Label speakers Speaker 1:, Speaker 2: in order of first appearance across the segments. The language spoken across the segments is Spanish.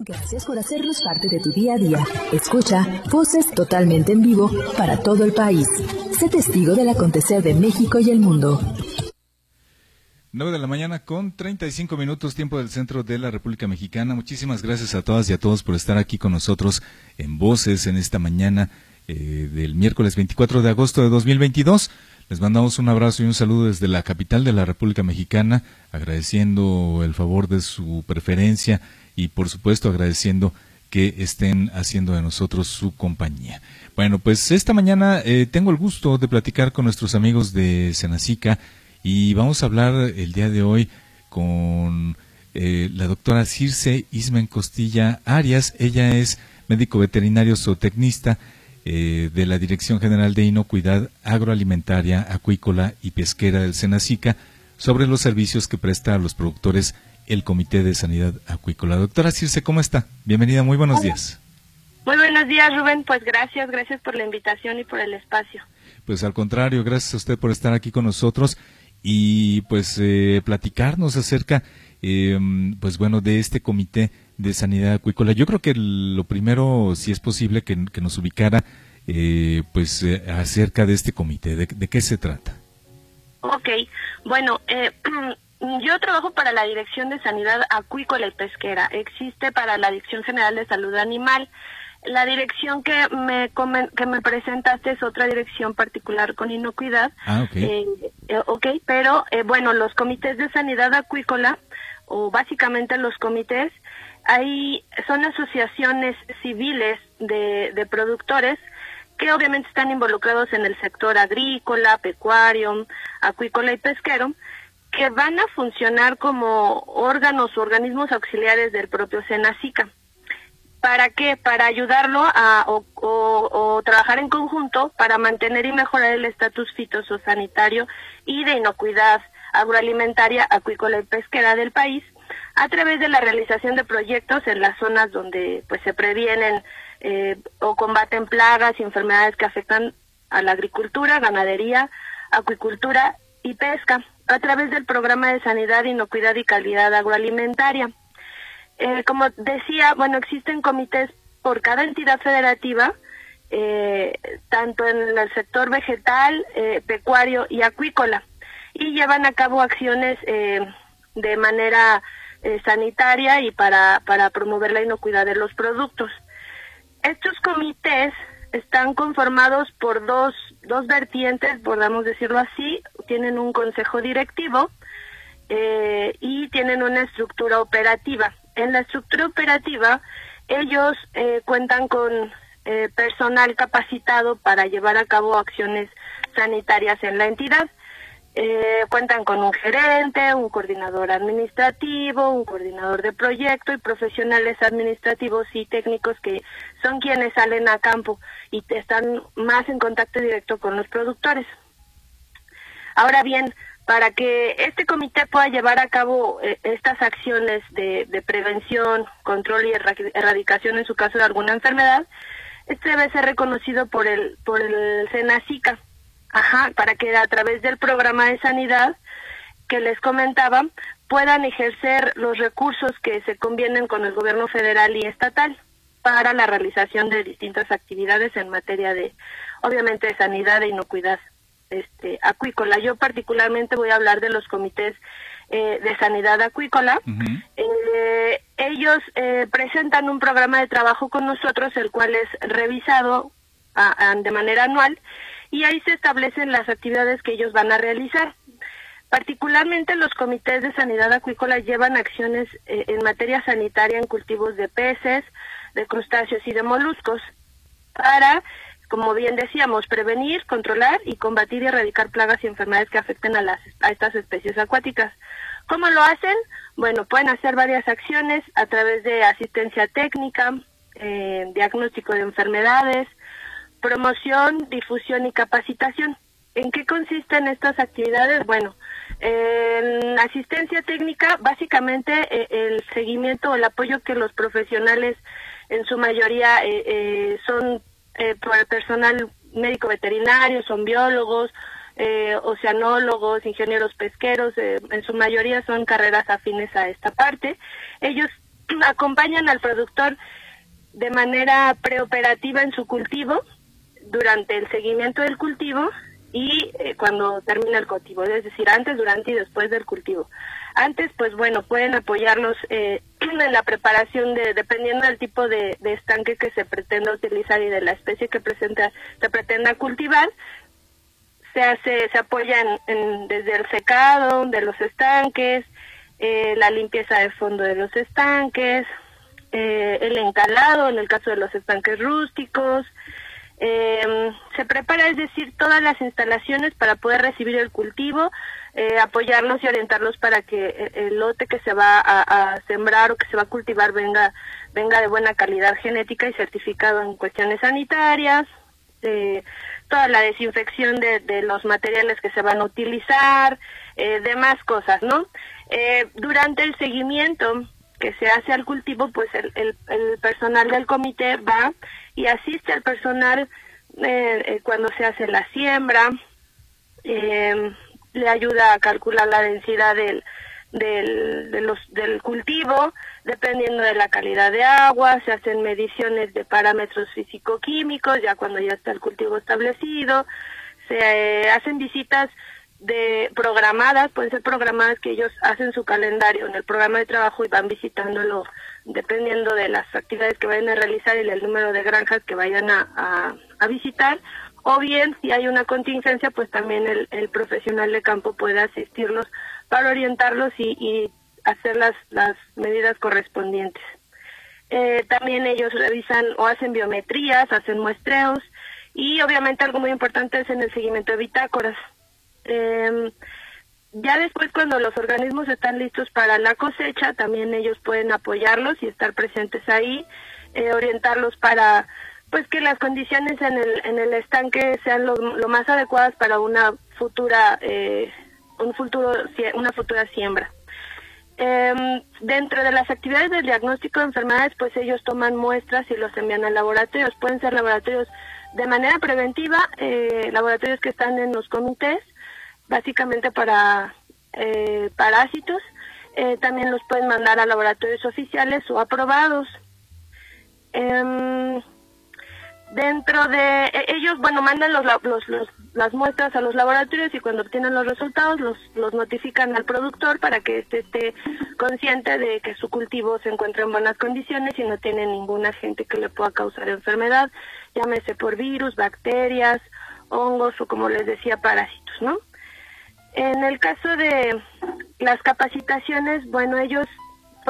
Speaker 1: Gracias por hacernos parte de tu día a día. Escucha voces totalmente en vivo para todo el país. Sé testigo del acontecer de México y el mundo.
Speaker 2: 9 de la mañana con 35 minutos tiempo del centro de la República Mexicana. Muchísimas gracias a todas y a todos por estar aquí con nosotros en Voces en esta mañana eh, del miércoles 24 de agosto de 2022. Les mandamos un abrazo y un saludo desde la capital de la República Mexicana, agradeciendo el favor de su preferencia y por supuesto agradeciendo que estén haciendo de nosotros su compañía. Bueno, pues esta mañana eh, tengo el gusto de platicar con nuestros amigos de Senacica y vamos a hablar el día de hoy con eh, la doctora Circe Ismen Costilla Arias. Ella es médico veterinario zootecnista eh, de la Dirección General de Inocuidad Agroalimentaria, Acuícola y Pesquera del Senacica sobre los servicios que presta a los productores el Comité de Sanidad Acuícola. Doctora Circe, ¿cómo está? Bienvenida, muy buenos días.
Speaker 3: Muy buenos días, Rubén. Pues gracias, gracias por la invitación y por el espacio.
Speaker 2: Pues al contrario, gracias a usted por estar aquí con nosotros y pues eh, platicarnos acerca, em, pues bueno, de este Comité de Sanidad Acuícola. Yo creo que lo primero, si es posible, que, nos ubicara, eh, pues eh, acerca de este comité, de, de, qué se trata.
Speaker 3: Ok, bueno, eh, Yo trabajo para la Dirección de Sanidad Acuícola y Pesquera. Existe para la Dirección General de Salud Animal. La dirección que me que me presentaste es otra dirección particular con inocuidad.
Speaker 2: Ah, ok.
Speaker 3: Eh, eh ok, pero eh, bueno, los comités de sanidad acuícola, o básicamente los comités, ahí son asociaciones civiles de, de productores que obviamente están involucrados en el sector agrícola, pecuario, acuícola y pesquero, que van a funcionar como órganos o organismos auxiliares del propio Senacica. ¿Para qué? Para ayudarlo a, o, trabajar en conjunto para mantener y mejorar el estatus fitosanitario y de inocuidad agroalimentaria, acuícola y pesquera del país a través de la realización de proyectos en las zonas donde pues se previenen eh, o combaten plagas y enfermedades que afectan a la agricultura, ganadería, acuicultura y pesca a través del programa de sanidad, inocuidad y calidad agroalimentaria. Eh, como decía, bueno, existen comités por cada entidad federativa, eh, tanto en el sector vegetal, eh, pecuario y acuícola, y llevan a cabo acciones de manera sanitaria y para, para promover la inocuidad de los productos. Estos comités están conformados por dos, dos vertientes, podamos decirlo así, tienen un consejo directivo eh, y tienen una estructura operativa. En la estructura operativa, ellos eh, cuentan con eh, personal capacitado para llevar a cabo acciones sanitarias en la entidad. Cuentan con un gerente, un coordinador administrativo, un coordinador de proyecto y profesionales administrativos y técnicos que son quienes salen a campo y están más en contacto directo con los productores. Ahora bien, para que este comité pueda llevar a cabo eh, estas acciones de, de, prevención, control y erradicación en su caso de alguna enfermedad, este debe ser reconocido por el por el SENACICA Ajá, para que a través del programa de sanidad que les comentaba puedan ejercer los recursos que se convienen con el gobierno federal y estatal para la realización de distintas actividades en materia de, obviamente, de sanidad e inocuidad este, acuícola. Yo particularmente voy a hablar de los comités eh, de sanidad acuícola. eh, ellos eh, presentan un programa de trabajo con nosotros, el cual es revisado a, a, de manera anual y ahí se establecen las actividades que ellos van a realizar. Particularmente los comités de sanidad acuícola llevan acciones eh, en materia sanitaria en cultivos de peces, de crustáceos y de moluscos para, como bien decíamos, prevenir, controlar y combatir y erradicar plagas y enfermedades que afecten a, las, a estas especies acuáticas. ¿Cómo lo hacen? Bueno, pueden hacer varias acciones a través de asistencia técnica, eh, diagnóstico de enfermedades, promoción, difusión y capacitación. ¿En qué consisten estas actividades? Bueno, en asistencia técnica, básicamente eh, el seguimiento o el apoyo que los profesionales, en su mayoría, eh, eh, por el personal médico veterinario, son biólogos, oceanólogos, ingenieros pesqueros, en su mayoría son carreras afines a esta parte. Ellos acompañan al productor de manera preoperativa en su cultivo, durante el seguimiento del cultivo y eh, cuando termina el cultivo, es decir, antes, durante y después del cultivo. Antes, pues bueno, pueden apoyarlos eh, en la preparación de, dependiendo del tipo de, estanque que se pretenda utilizar y de la especie que presenta, se pretenda cultivar, se hace, se apoyan en, desde el secado de los estanques, eh, la limpieza de fondo de los estanques, eh, el encalado en el caso de los estanques rústicos, eh, se prepara, es decir, todas las instalaciones para poder recibir el cultivo, eh, apoyarlos y orientarlos para que el lote que se va a, sembrar o que se va a cultivar venga, venga de buena calidad genética y certificado en cuestiones sanitarias, eh, toda la desinfección de, los materiales que se van a utilizar, eh, demás cosas, ¿no? Eh, durante el seguimiento que se hace al cultivo, pues el, el, personal del comité va y asiste al personal eh, eh, cuando se hace la siembra, eh, le ayuda a calcular la densidad del, del, del cultivo, dependiendo de la calidad de agua, se hacen mediciones de parámetros físico-químicos, ya cuando ya está el cultivo establecido, se hacen visitas de programadas, pueden ser programadas que ellos hacen su calendario en el programa de trabajo y van visitándolo dependiendo de las actividades que vayan a realizar y del número de granjas que vayan a, a, visitar, o bien si hay una contingencia, pues también el, profesional de campo puede asistirlos para orientarlos y, hacer las, las medidas correspondientes. Eh, también ellos revisan o hacen biometrías, hacen muestreos y obviamente algo muy importante es en el seguimiento de bitácoras. Eh, ya después cuando los organismos están listos para la cosecha, también ellos pueden apoyarlos y estar presentes ahí, eh, orientarlos para pues que las condiciones en el, en el estanque sean lo, más adecuadas para una futura eh, un futuro una futura siembra. Eh, dentro de las actividades del diagnóstico de enfermedades, pues ellos toman muestras y los envían a laboratorios. Pueden ser laboratorios de manera preventiva, eh, laboratorios que están en los comités, básicamente para eh, parásitos. Eh, también los pueden mandar a laboratorios oficiales o aprobados. Dentro de e, ellos, bueno, mandan los, los, los, las muestras a los laboratorios y cuando obtienen los resultados los, los notifican al productor para que éste esté consciente de que su cultivo se encuentra en buenas condiciones y no tiene ningún agente que le pueda causar enfermedad, llámese por virus, bacterias, hongos o como les decía, parásitos, ¿no? En el caso de las capacitaciones, bueno, ellos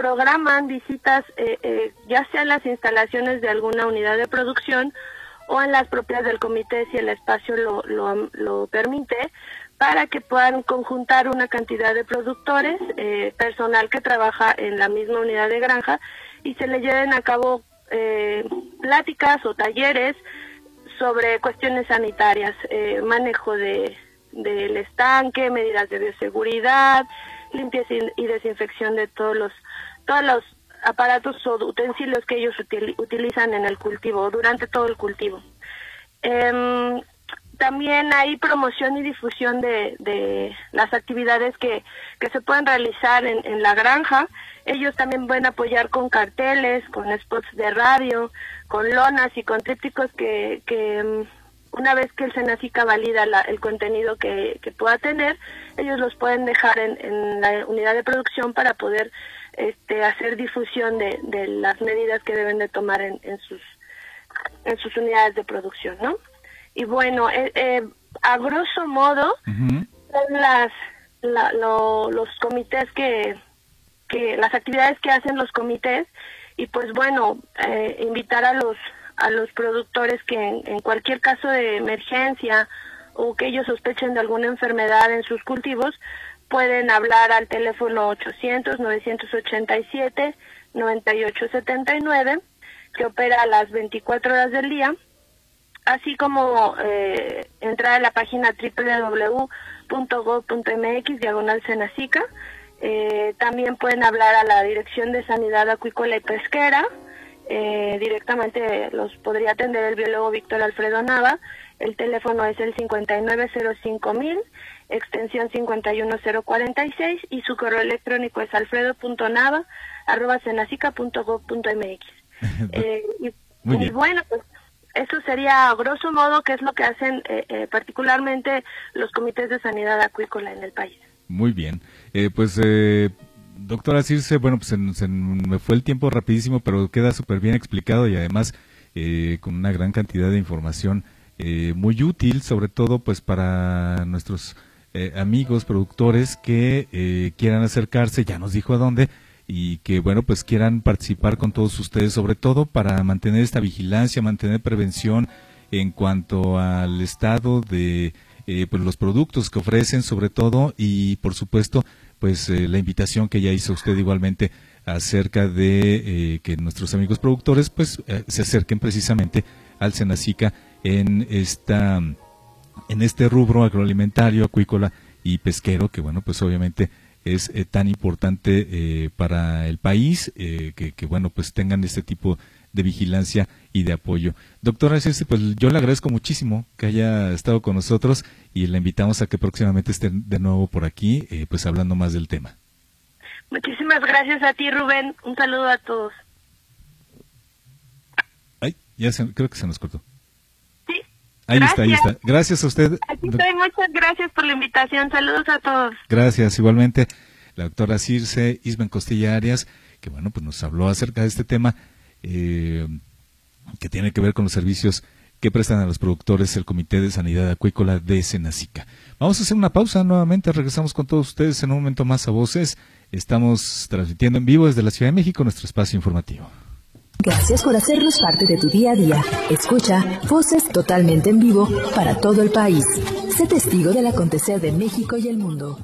Speaker 3: programan visitas eh, eh, ya sea en las instalaciones de alguna unidad de producción o en las propias del comité si el espacio lo, lo, lo permite para que puedan conjuntar una cantidad de productores, eh, personal que trabaja en la misma unidad de granja y se le lleven a cabo eh, pláticas o talleres sobre cuestiones sanitarias, eh, manejo de del estanque, medidas de bioseguridad, limpieza y desinfección de todos los todos los aparatos o utensilios que ellos utilizan en el cultivo, durante todo el cultivo. Eh, también hay promoción y difusión de, de las actividades que, que se pueden realizar en, en, la granja. Ellos también pueden apoyar con carteles, con spots de radio, con lonas y con trípticos que, que em, una vez que el Senacica valida la, el contenido que, que, pueda tener, ellos los pueden dejar en, en, la unidad de producción para poder este, hacer difusión de, de las medidas que deben de tomar en, en, sus, en sus unidades de producción, ¿no? Y bueno, eh, eh, a grosso modo, uh -huh. son las, la, lo, los comités que, que, las actividades que hacen los comités, y pues bueno, eh, invitar a los a los productores que en, en, cualquier caso de emergencia o que ellos sospechen de alguna enfermedad en sus cultivos, pueden hablar al teléfono 800-987-9879, que opera a las 24 horas del día, así como eh, entrar a la página www.gov.mx, diagonal Senacica. Eh, también pueden hablar a la Dirección de Sanidad Acuícola y Pesquera, eh, directamente los podría atender el biólogo Víctor Alfredo Nava. El teléfono es el 5905000, extensión 51046 y su correo electrónico es alfredo.nava arroba eh, y, y bueno, pues eso sería grosso modo qué es lo que hacen eh, eh, particularmente los comités de sanidad acuícola en el país.
Speaker 2: Muy bien. Eh, pues, doctora Circe, bueno, pues se, me fue el tiempo rapidísimo, pero queda súper bien explicado y además con una gran cantidad de información muy útil, sobre todo pues para nuestros amigos productores que quieran acercarse, ya nos dijo a dónde, y que bueno pues quieran participar con todos ustedes sobre todo para mantener esta vigilancia mantener prevención en cuanto al estado de eh, pues los productos que ofrecen sobre todo y por supuesto pues eh, la invitación que ya hizo usted igualmente acerca de eh, que nuestros amigos productores pues se acerquen precisamente al Senacica en esta en este rubro agroalimentario acuícola y pesquero que bueno pues obviamente es eh, tan importante eh, para el país eh, que, bueno pues tengan este tipo de vigilancia y de apoyo. Doctora pues yo le agradezco muchísimo que haya estado con nosotros y le invitamos a que próximamente esté de nuevo por aquí, pues hablando más del tema.
Speaker 3: Muchísimas gracias a ti, Rubén. Un saludo a todos.
Speaker 2: Ay, ya creo que se nos cortó. Ahí está, ahí está. Gracias a usted.
Speaker 3: Aquí estoy. Muchas gracias por la invitación. Saludos a todos.
Speaker 2: Gracias, igualmente la doctora Circe Isben Costilla Arias, que bueno, pues nos habló acerca de este tema eh, que tiene que ver con los servicios que prestan a los productores el Comité de Sanidad Acuícola de Senacica. Vamos a hacer una pausa nuevamente, regresamos con todos ustedes en un momento más a voces. Estamos transmitiendo en vivo desde la Ciudad de México nuestro espacio informativo.
Speaker 1: Gracias por hacernos parte de tu día a día. Escucha voces totalmente en vivo para todo el país. Sé testigo del acontecer de México y el mundo.